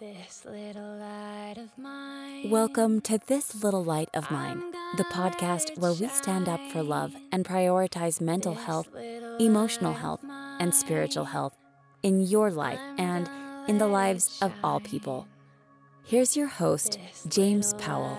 This little light of mine. Welcome to This Little Light of Mine, the podcast where we stand up for love and prioritize mental health, emotional health, and spiritual health in your life and in the lives of all people. Here's your host, James Powell.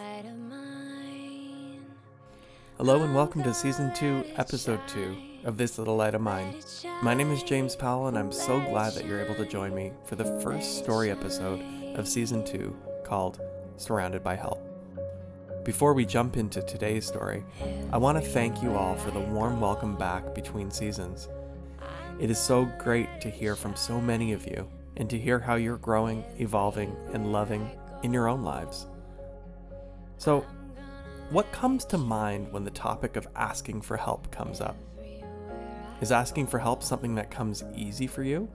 Hello and welcome to Season 2, Episode 2 of This Little Light of Mine. My name is James Powell, and I'm so glad that you're able to join me for the first story episode of Season 2 called Surrounded by Help. Before we jump into today's story, I want to thank you all for the warm welcome back between seasons. It is so great to hear from so many of you and to hear how you're growing, evolving, and loving in your own lives. So, what comes to mind when the topic of asking for help comes up? Is asking for help something that comes easy for you?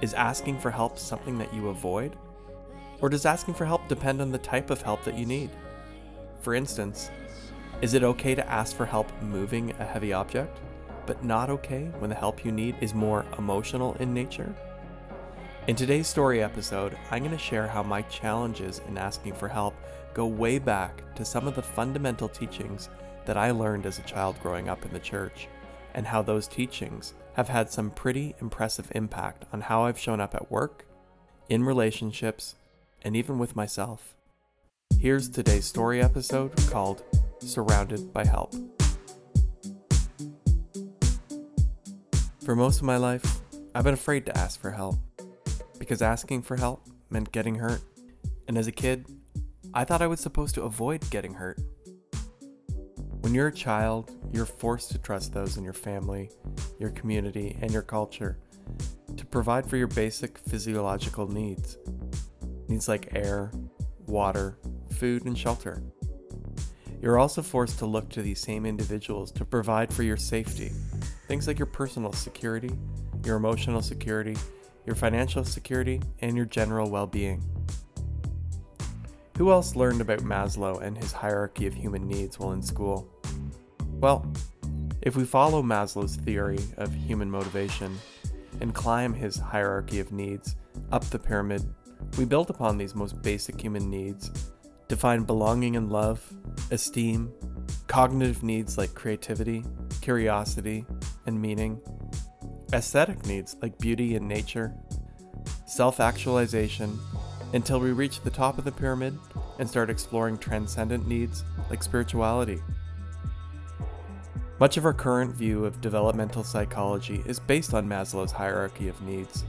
Is asking for help something that you avoid? Or does asking for help depend on the type of help that you need? For instance, is it okay to ask for help moving a heavy object, but not okay when the help you need is more emotional in nature? In today's story episode, I'm going to share how my challenges in asking for help go way back to some of the fundamental teachings that I learned as a child growing up in the church, and how those teachings have had some pretty impressive impact on how I've shown up at work, in relationships, and even with myself. Here's today's story episode called Surrounded by Help. For most of my life, I've been afraid to ask for help because asking for help meant getting hurt. And as a kid, I thought I was supposed to avoid getting hurt. When you're a child, you're forced to trust those in your family, your community, and your culture to provide for your basic physiological needs. Needs like air, water, food, and shelter. You're also forced to look to these same individuals to provide for your safety. Things like your personal security, your emotional security, your financial security, and your general well being. Who else learned about Maslow and his hierarchy of human needs while in school? Well, if we follow Maslow's theory of human motivation and climb his hierarchy of needs up the pyramid, we build upon these most basic human needs to find belonging and love, esteem, cognitive needs like creativity, curiosity, and meaning, aesthetic needs like beauty and nature, self actualization, until we reach the top of the pyramid and start exploring transcendent needs like spirituality. Much of our current view of developmental psychology is based on Maslow's hierarchy of needs.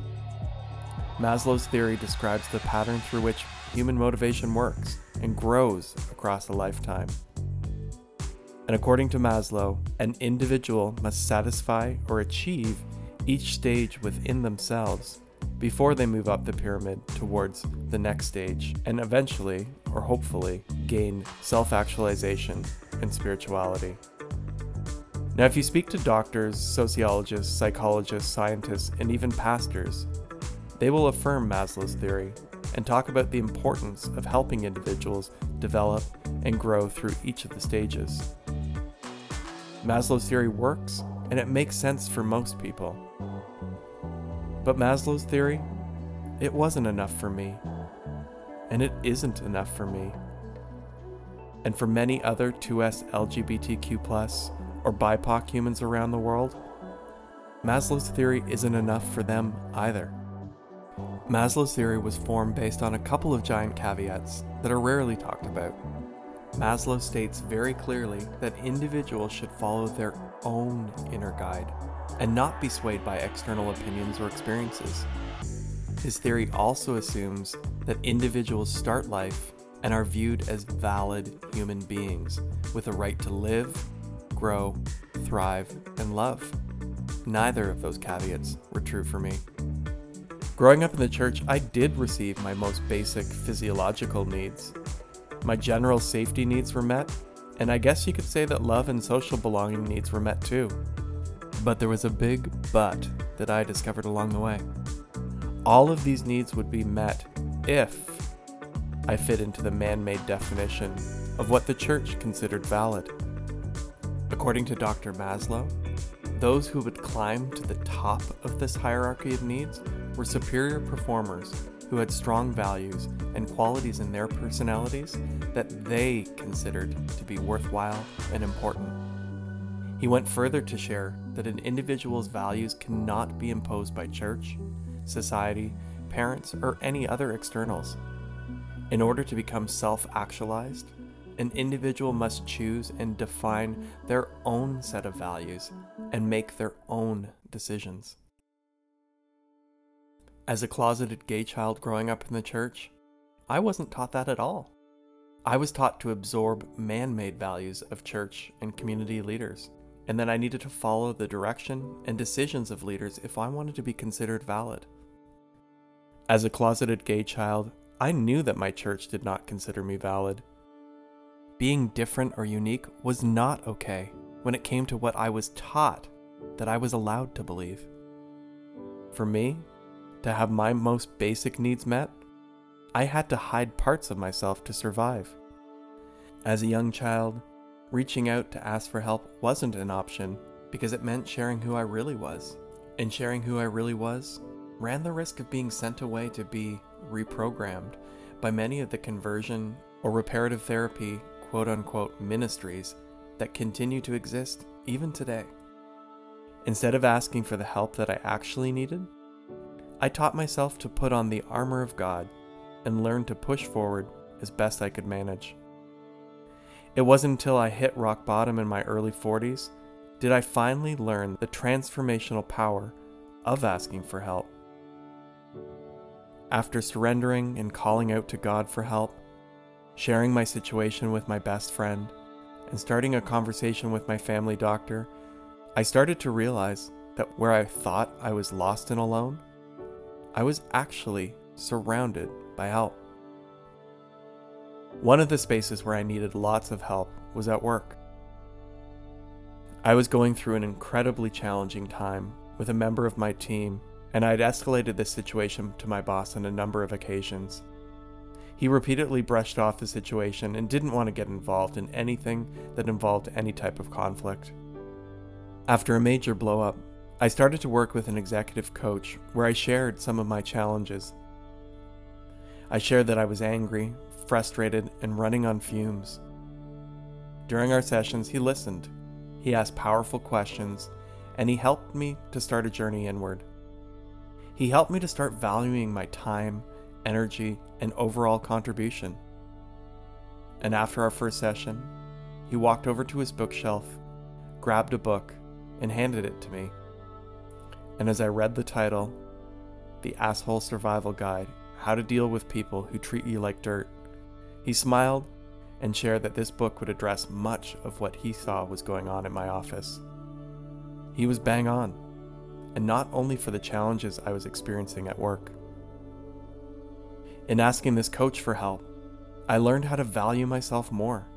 Maslow's theory describes the pattern through which human motivation works and grows across a lifetime. And according to Maslow, an individual must satisfy or achieve each stage within themselves before they move up the pyramid towards the next stage and eventually, or hopefully, gain self actualization and spirituality. Now, if you speak to doctors, sociologists, psychologists, scientists, and even pastors, they will affirm Maslow's theory and talk about the importance of helping individuals develop and grow through each of the stages. Maslow's theory works and it makes sense for most people. But Maslow's theory, it wasn't enough for me. And it isn't enough for me. And for many other 2S LGBTQ or BIPOC humans around the world, Maslow's theory isn't enough for them either. Maslow's theory was formed based on a couple of giant caveats that are rarely talked about. Maslow states very clearly that individuals should follow their own inner guide and not be swayed by external opinions or experiences. His theory also assumes that individuals start life and are viewed as valid human beings with a right to live, grow, thrive, and love. Neither of those caveats were true for me. Growing up in the church, I did receive my most basic physiological needs. My general safety needs were met, and I guess you could say that love and social belonging needs were met too. But there was a big but that I discovered along the way. All of these needs would be met if I fit into the man made definition of what the church considered valid. According to Dr. Maslow, those who would climb to the top of this hierarchy of needs were superior performers who had strong values and qualities in their personalities that they considered to be worthwhile and important. He went further to share that an individual's values cannot be imposed by church, society, parents, or any other externals. In order to become self actualized, an individual must choose and define their own set of values and make their own decisions. As a closeted gay child growing up in the church, I wasn't taught that at all. I was taught to absorb man made values of church and community leaders, and that I needed to follow the direction and decisions of leaders if I wanted to be considered valid. As a closeted gay child, I knew that my church did not consider me valid. Being different or unique was not okay when it came to what I was taught that I was allowed to believe. For me, to have my most basic needs met, I had to hide parts of myself to survive. As a young child, reaching out to ask for help wasn't an option because it meant sharing who I really was. And sharing who I really was ran the risk of being sent away to be reprogrammed by many of the conversion or reparative therapy quote unquote ministries that continue to exist even today. Instead of asking for the help that I actually needed, I taught myself to put on the armor of God and learn to push forward as best I could manage. It wasn't until I hit rock bottom in my early 40s did I finally learn the transformational power of asking for help. After surrendering and calling out to God for help, sharing my situation with my best friend, and starting a conversation with my family doctor, I started to realize that where I thought I was lost and alone, I was actually surrounded by help. One of the spaces where I needed lots of help was at work. I was going through an incredibly challenging time with a member of my team, and I had escalated this situation to my boss on a number of occasions. He repeatedly brushed off the situation and didn't want to get involved in anything that involved any type of conflict. After a major blowup, I started to work with an executive coach where I shared some of my challenges. I shared that I was angry, frustrated, and running on fumes. During our sessions, he listened. He asked powerful questions, and he helped me to start a journey inward. He helped me to start valuing my time, energy, and overall contribution. And after our first session, he walked over to his bookshelf, grabbed a book, and handed it to me and as I read the title, The Asshole Survival Guide How to Deal with People Who Treat You Like Dirt, he smiled and shared that this book would address much of what he saw was going on in my office. He was bang on, and not only for the challenges I was experiencing at work. In asking this coach for help, I learned how to value myself more.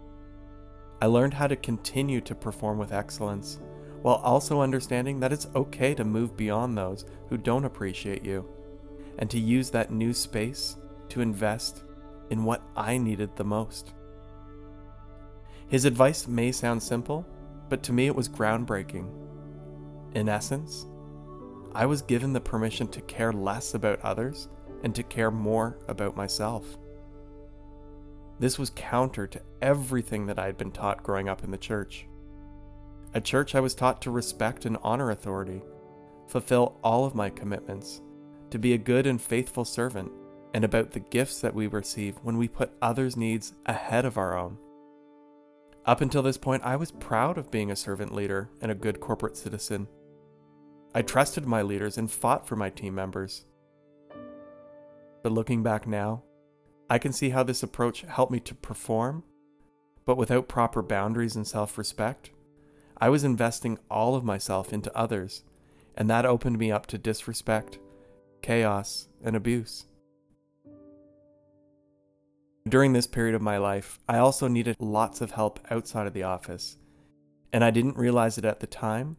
I learned how to continue to perform with excellence while also understanding that it's okay to move beyond those who don't appreciate you and to use that new space to invest in what I needed the most. His advice may sound simple, but to me it was groundbreaking. In essence, I was given the permission to care less about others and to care more about myself. This was counter to everything that I had been taught growing up in the church. At church, I was taught to respect and honor authority, fulfill all of my commitments, to be a good and faithful servant, and about the gifts that we receive when we put others' needs ahead of our own. Up until this point, I was proud of being a servant leader and a good corporate citizen. I trusted my leaders and fought for my team members. But looking back now, I can see how this approach helped me to perform, but without proper boundaries and self respect, I was investing all of myself into others, and that opened me up to disrespect, chaos, and abuse. During this period of my life, I also needed lots of help outside of the office, and I didn't realize it at the time,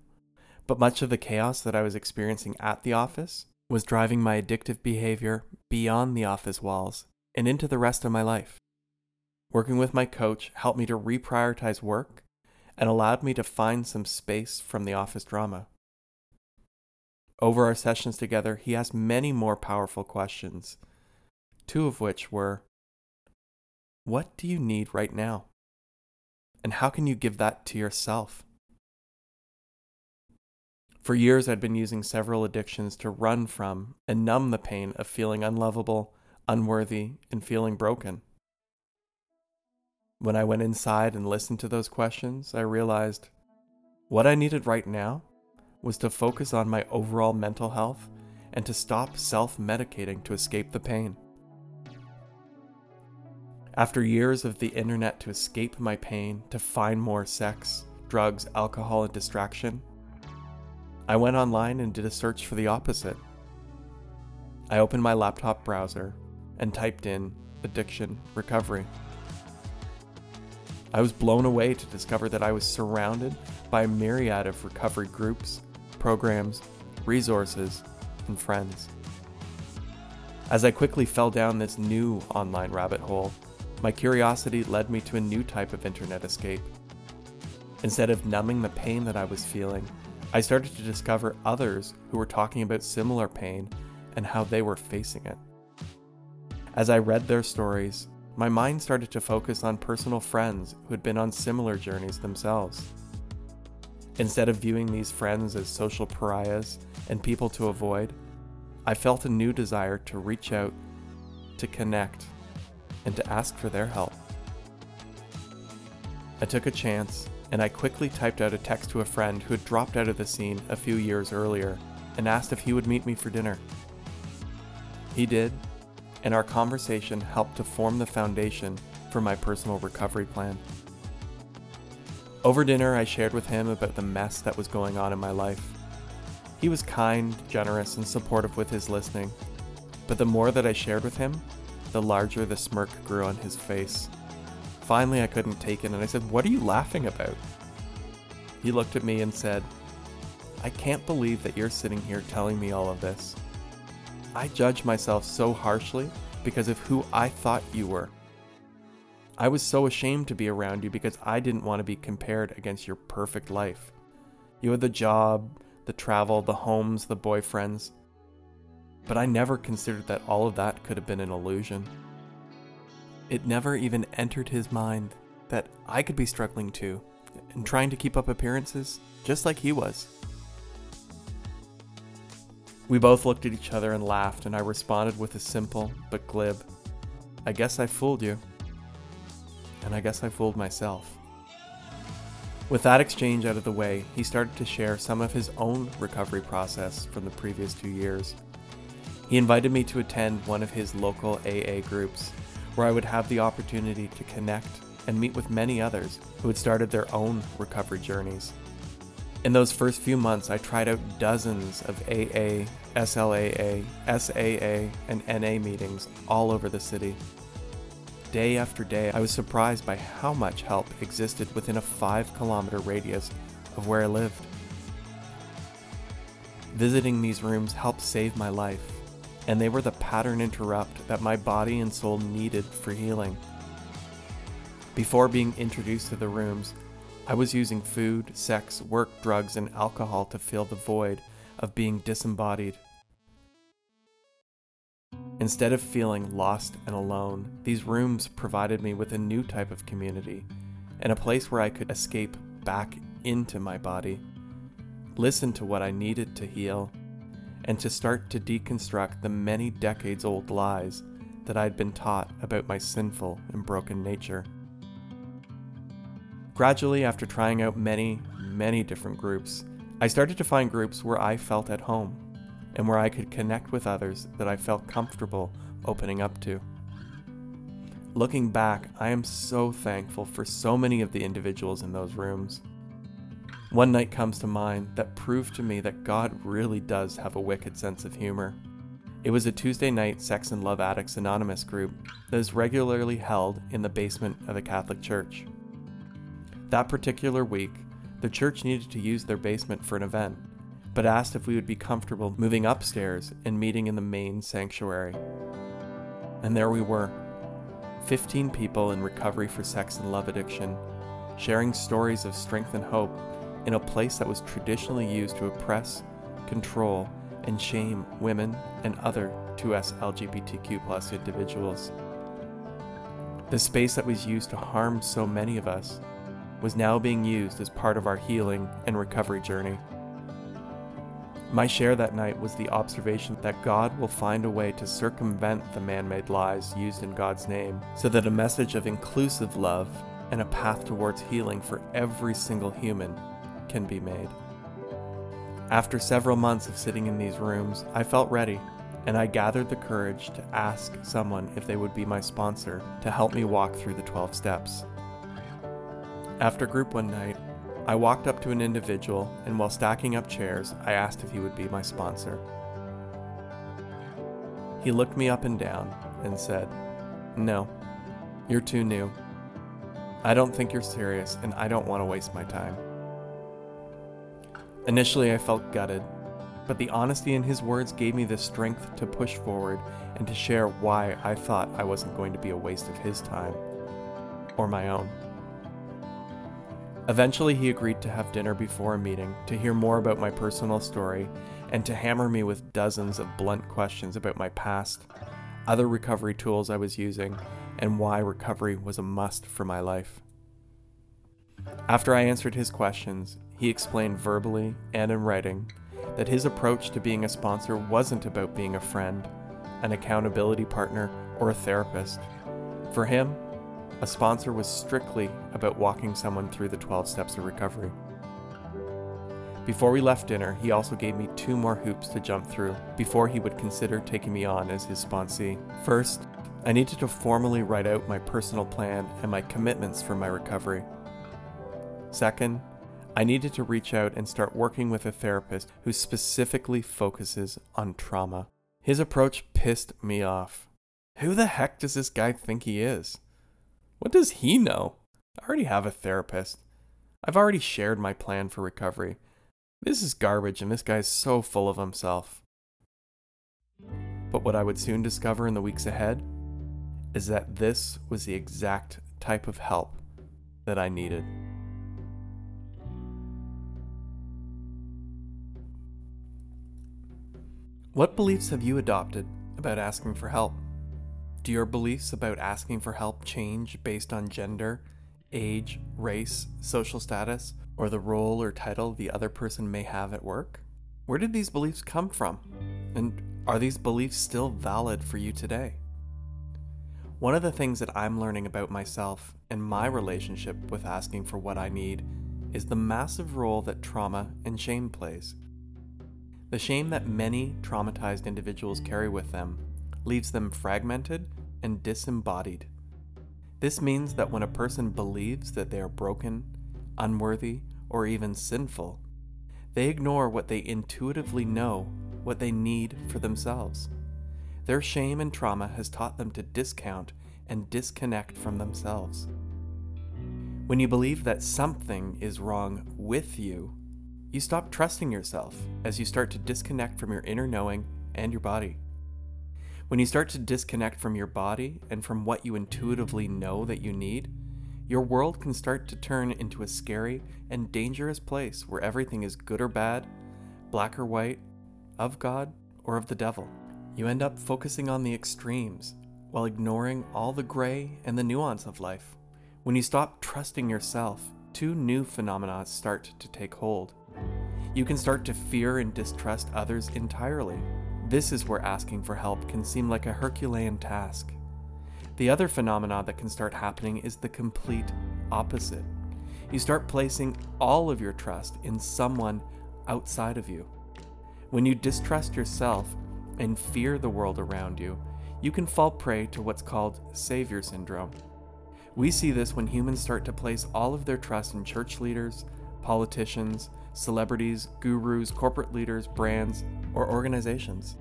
but much of the chaos that I was experiencing at the office was driving my addictive behavior beyond the office walls and into the rest of my life. Working with my coach helped me to reprioritize work and allowed me to find some space from the office drama. Over our sessions together, he asked many more powerful questions, two of which were What do you need right now? And how can you give that to yourself? For years, I'd been using several addictions to run from and numb the pain of feeling unlovable, unworthy, and feeling broken. When I went inside and listened to those questions, I realized what I needed right now was to focus on my overall mental health and to stop self medicating to escape the pain. After years of the internet to escape my pain, to find more sex, drugs, alcohol, and distraction, I went online and did a search for the opposite. I opened my laptop browser and typed in addiction recovery. I was blown away to discover that I was surrounded by a myriad of recovery groups, programs, resources, and friends. As I quickly fell down this new online rabbit hole, my curiosity led me to a new type of internet escape. Instead of numbing the pain that I was feeling, I started to discover others who were talking about similar pain and how they were facing it. As I read their stories, my mind started to focus on personal friends who had been on similar journeys themselves. Instead of viewing these friends as social pariahs and people to avoid, I felt a new desire to reach out, to connect, and to ask for their help. I took a chance and I quickly typed out a text to a friend who had dropped out of the scene a few years earlier and asked if he would meet me for dinner. He did, and our conversation helped to form the foundation for my personal recovery plan. Over dinner, I shared with him about the mess that was going on in my life. He was kind, generous, and supportive with his listening, but the more that I shared with him, the larger the smirk grew on his face. Finally, I couldn't take it, and I said, What are you laughing about? He looked at me and said, I can't believe that you're sitting here telling me all of this. I judge myself so harshly because of who I thought you were. I was so ashamed to be around you because I didn't want to be compared against your perfect life. You had the job, the travel, the homes, the boyfriends. But I never considered that all of that could have been an illusion. It never even entered his mind that I could be struggling too and trying to keep up appearances just like he was. We both looked at each other and laughed, and I responded with a simple but glib, I guess I fooled you. And I guess I fooled myself. With that exchange out of the way, he started to share some of his own recovery process from the previous two years. He invited me to attend one of his local AA groups, where I would have the opportunity to connect and meet with many others who had started their own recovery journeys. In those first few months, I tried out dozens of AA, SLAA, SAA, and NA meetings all over the city. Day after day, I was surprised by how much help existed within a 5 kilometer radius of where I lived. Visiting these rooms helped save my life, and they were the pattern interrupt that my body and soul needed for healing. Before being introduced to the rooms, I was using food, sex, work, drugs, and alcohol to fill the void of being disembodied. Instead of feeling lost and alone, these rooms provided me with a new type of community and a place where I could escape back into my body, listen to what I needed to heal, and to start to deconstruct the many decades old lies that I'd been taught about my sinful and broken nature. Gradually, after trying out many, many different groups, I started to find groups where I felt at home and where I could connect with others that I felt comfortable opening up to. Looking back, I am so thankful for so many of the individuals in those rooms. One night comes to mind that proved to me that God really does have a wicked sense of humor. It was a Tuesday night Sex and Love Addicts Anonymous group that is regularly held in the basement of a Catholic church. That particular week, the church needed to use their basement for an event, but asked if we would be comfortable moving upstairs and meeting in the main sanctuary. And there we were 15 people in recovery for sex and love addiction, sharing stories of strength and hope in a place that was traditionally used to oppress, control, and shame women and other 2S LGBTQ individuals. The space that was used to harm so many of us was now being used as part of our healing and recovery journey. My share that night was the observation that God will find a way to circumvent the man made lies used in God's name so that a message of inclusive love and a path towards healing for every single human can be made. After several months of sitting in these rooms, I felt ready, and I gathered the courage to ask someone if they would be my sponsor to help me walk through the 12 steps. After group one night, I walked up to an individual, and while stacking up chairs, I asked if he would be my sponsor. He looked me up and down and said, No, you're too new. I don't think you're serious, and I don't want to waste my time. Initially, I felt gutted, but the honesty in his words gave me the strength to push forward and to share why I thought I wasn't going to be a waste of his time or my own. Eventually, he agreed to have dinner before a meeting to hear more about my personal story and to hammer me with dozens of blunt questions about my past, other recovery tools I was using, and why recovery was a must for my life. After I answered his questions, he explained verbally and in writing that his approach to being a sponsor wasn't about being a friend, an accountability partner, or a therapist. For him, a sponsor was strictly about walking someone through the 12 steps of recovery. Before we left dinner, he also gave me two more hoops to jump through before he would consider taking me on as his sponsee. First, I needed to formally write out my personal plan and my commitments for my recovery. Second, I needed to reach out and start working with a therapist who specifically focuses on trauma. His approach pissed me off. Who the heck does this guy think he is? What does he know? I already have a therapist. I've already shared my plan for recovery. This is garbage, and this guy's so full of himself. But what I would soon discover in the weeks ahead is that this was the exact type of help that I needed. What beliefs have you adopted about asking for help? Do your beliefs about asking for help change based on gender, age, race, social status, or the role or title the other person may have at work? Where did these beliefs come from? And are these beliefs still valid for you today? One of the things that I'm learning about myself and my relationship with asking for what I need is the massive role that trauma and shame plays. The shame that many traumatized individuals carry with them leaves them fragmented and disembodied. This means that when a person believes that they are broken, unworthy, or even sinful, they ignore what they intuitively know, what they need for themselves. Their shame and trauma has taught them to discount and disconnect from themselves. When you believe that something is wrong with you, you stop trusting yourself as you start to disconnect from your inner knowing and your body. When you start to disconnect from your body and from what you intuitively know that you need, your world can start to turn into a scary and dangerous place where everything is good or bad, black or white, of God or of the devil. You end up focusing on the extremes while ignoring all the gray and the nuance of life. When you stop trusting yourself, two new phenomena start to take hold. You can start to fear and distrust others entirely. This is where asking for help can seem like a Herculean task. The other phenomena that can start happening is the complete opposite. You start placing all of your trust in someone outside of you. When you distrust yourself and fear the world around you, you can fall prey to what's called savior syndrome. We see this when humans start to place all of their trust in church leaders, politicians, celebrities, gurus, corporate leaders, brands, or organizations.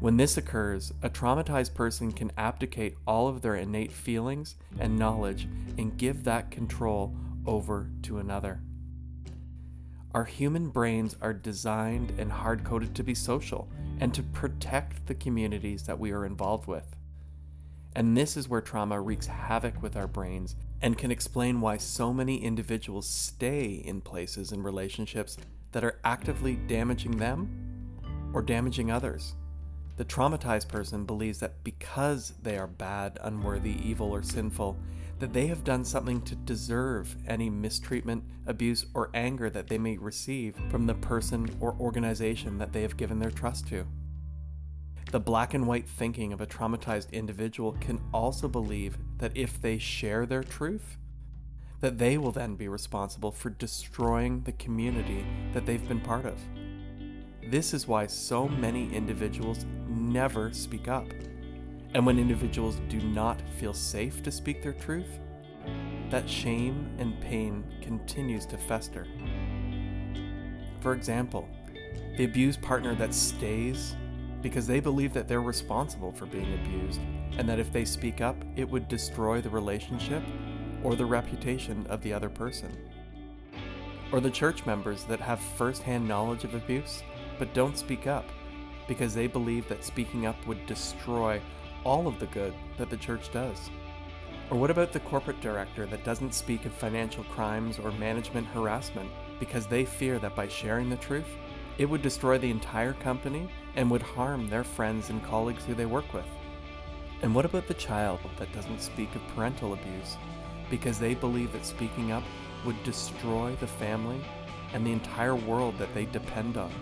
When this occurs, a traumatized person can abdicate all of their innate feelings and knowledge and give that control over to another. Our human brains are designed and hard coded to be social and to protect the communities that we are involved with. And this is where trauma wreaks havoc with our brains and can explain why so many individuals stay in places and relationships that are actively damaging them or damaging others. The traumatized person believes that because they are bad, unworthy, evil, or sinful, that they have done something to deserve any mistreatment, abuse, or anger that they may receive from the person or organization that they have given their trust to. The black and white thinking of a traumatized individual can also believe that if they share their truth, that they will then be responsible for destroying the community that they've been part of. This is why so many individuals never speak up. And when individuals do not feel safe to speak their truth, that shame and pain continues to fester. For example, the abused partner that stays because they believe that they're responsible for being abused and that if they speak up, it would destroy the relationship or the reputation of the other person. Or the church members that have firsthand knowledge of abuse but don't speak up because they believe that speaking up would destroy all of the good that the church does? Or what about the corporate director that doesn't speak of financial crimes or management harassment because they fear that by sharing the truth, it would destroy the entire company and would harm their friends and colleagues who they work with? And what about the child that doesn't speak of parental abuse because they believe that speaking up would destroy the family and the entire world that they depend on?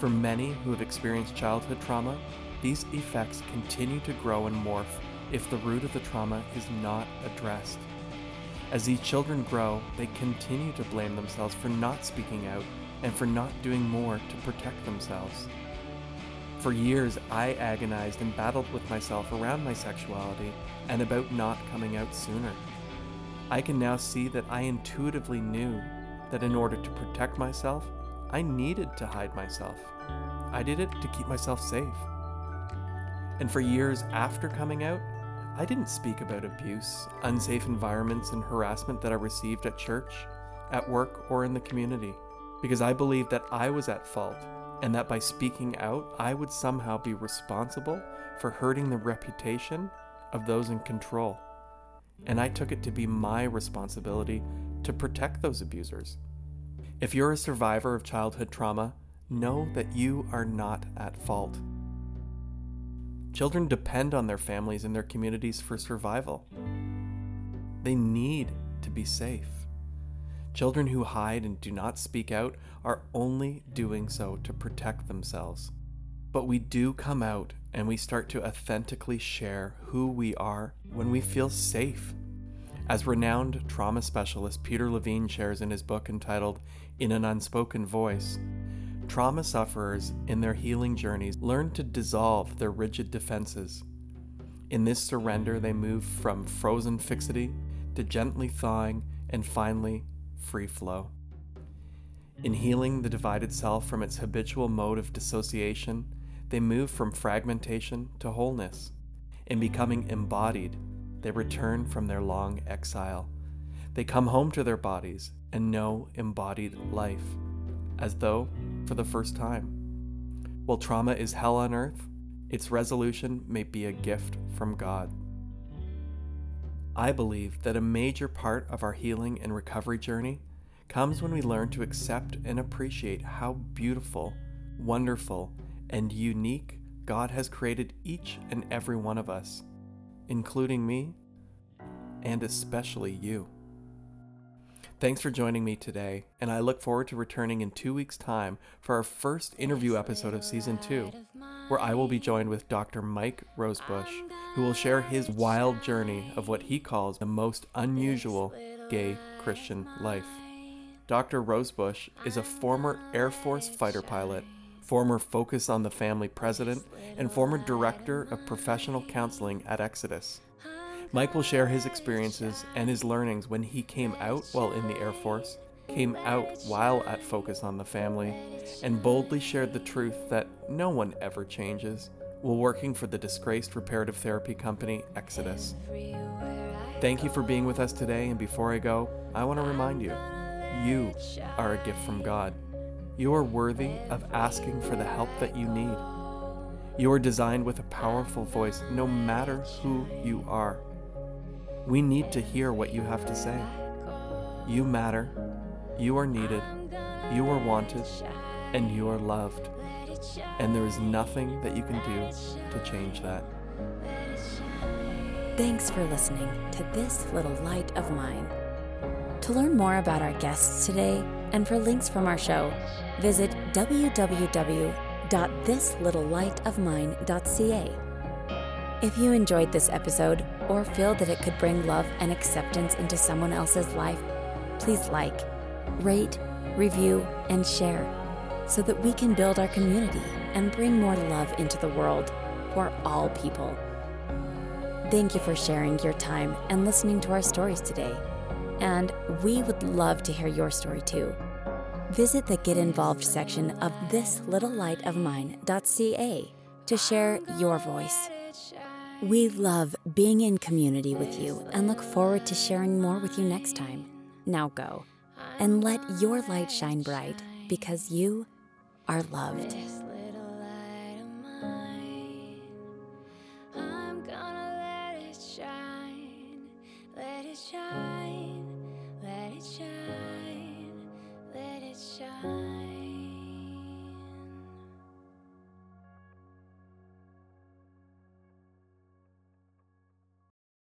For many who have experienced childhood trauma, these effects continue to grow and morph if the root of the trauma is not addressed. As these children grow, they continue to blame themselves for not speaking out and for not doing more to protect themselves. For years, I agonized and battled with myself around my sexuality and about not coming out sooner. I can now see that I intuitively knew that in order to protect myself, I needed to hide myself. I did it to keep myself safe. And for years after coming out, I didn't speak about abuse, unsafe environments, and harassment that I received at church, at work, or in the community, because I believed that I was at fault and that by speaking out, I would somehow be responsible for hurting the reputation of those in control. And I took it to be my responsibility to protect those abusers. If you're a survivor of childhood trauma, know that you are not at fault. Children depend on their families and their communities for survival. They need to be safe. Children who hide and do not speak out are only doing so to protect themselves. But we do come out and we start to authentically share who we are when we feel safe. As renowned trauma specialist Peter Levine shares in his book entitled In an Unspoken Voice, Trauma sufferers in their healing journeys learn to dissolve their rigid defenses. In this surrender, they move from frozen fixity to gently thawing and finally free flow. In healing the divided self from its habitual mode of dissociation, they move from fragmentation to wholeness. In becoming embodied, they return from their long exile. They come home to their bodies and know embodied life, as though for the first time. While trauma is hell on earth, its resolution may be a gift from God. I believe that a major part of our healing and recovery journey comes when we learn to accept and appreciate how beautiful, wonderful, and unique God has created each and every one of us, including me, and especially you. Thanks for joining me today, and I look forward to returning in two weeks' time for our first interview episode of season two, where I will be joined with Dr. Mike Rosebush, who will share his wild journey of what he calls the most unusual gay Christian life. Dr. Rosebush is a former Air Force fighter pilot, former Focus on the Family president, and former director of professional counseling at Exodus. Mike will share his experiences and his learnings when he came out while in the Air Force, came out while at Focus on the Family, and boldly shared the truth that no one ever changes while working for the disgraced reparative therapy company Exodus. Thank you for being with us today, and before I go, I want to remind you you are a gift from God. You are worthy of asking for the help that you need. You are designed with a powerful voice, no matter who you are. We need to hear what you have to say. You matter, you are needed, you are wanted, and you are loved. and there is nothing that you can do to change that. Thanks for listening to This Little Light of Mine. To learn more about our guests today and for links from our show, visit www.thislittlelightofmine.ca. If you enjoyed this episode or feel that it could bring love and acceptance into someone else's life, please like, rate, review, and share so that we can build our community and bring more love into the world for all people. Thank you for sharing your time and listening to our stories today. And we would love to hear your story too. Visit the Get Involved section of thislittlelightofmine.ca to share your voice. We love being in community with you and look forward to sharing more with you next time. Now go and let your light shine bright because you are loved.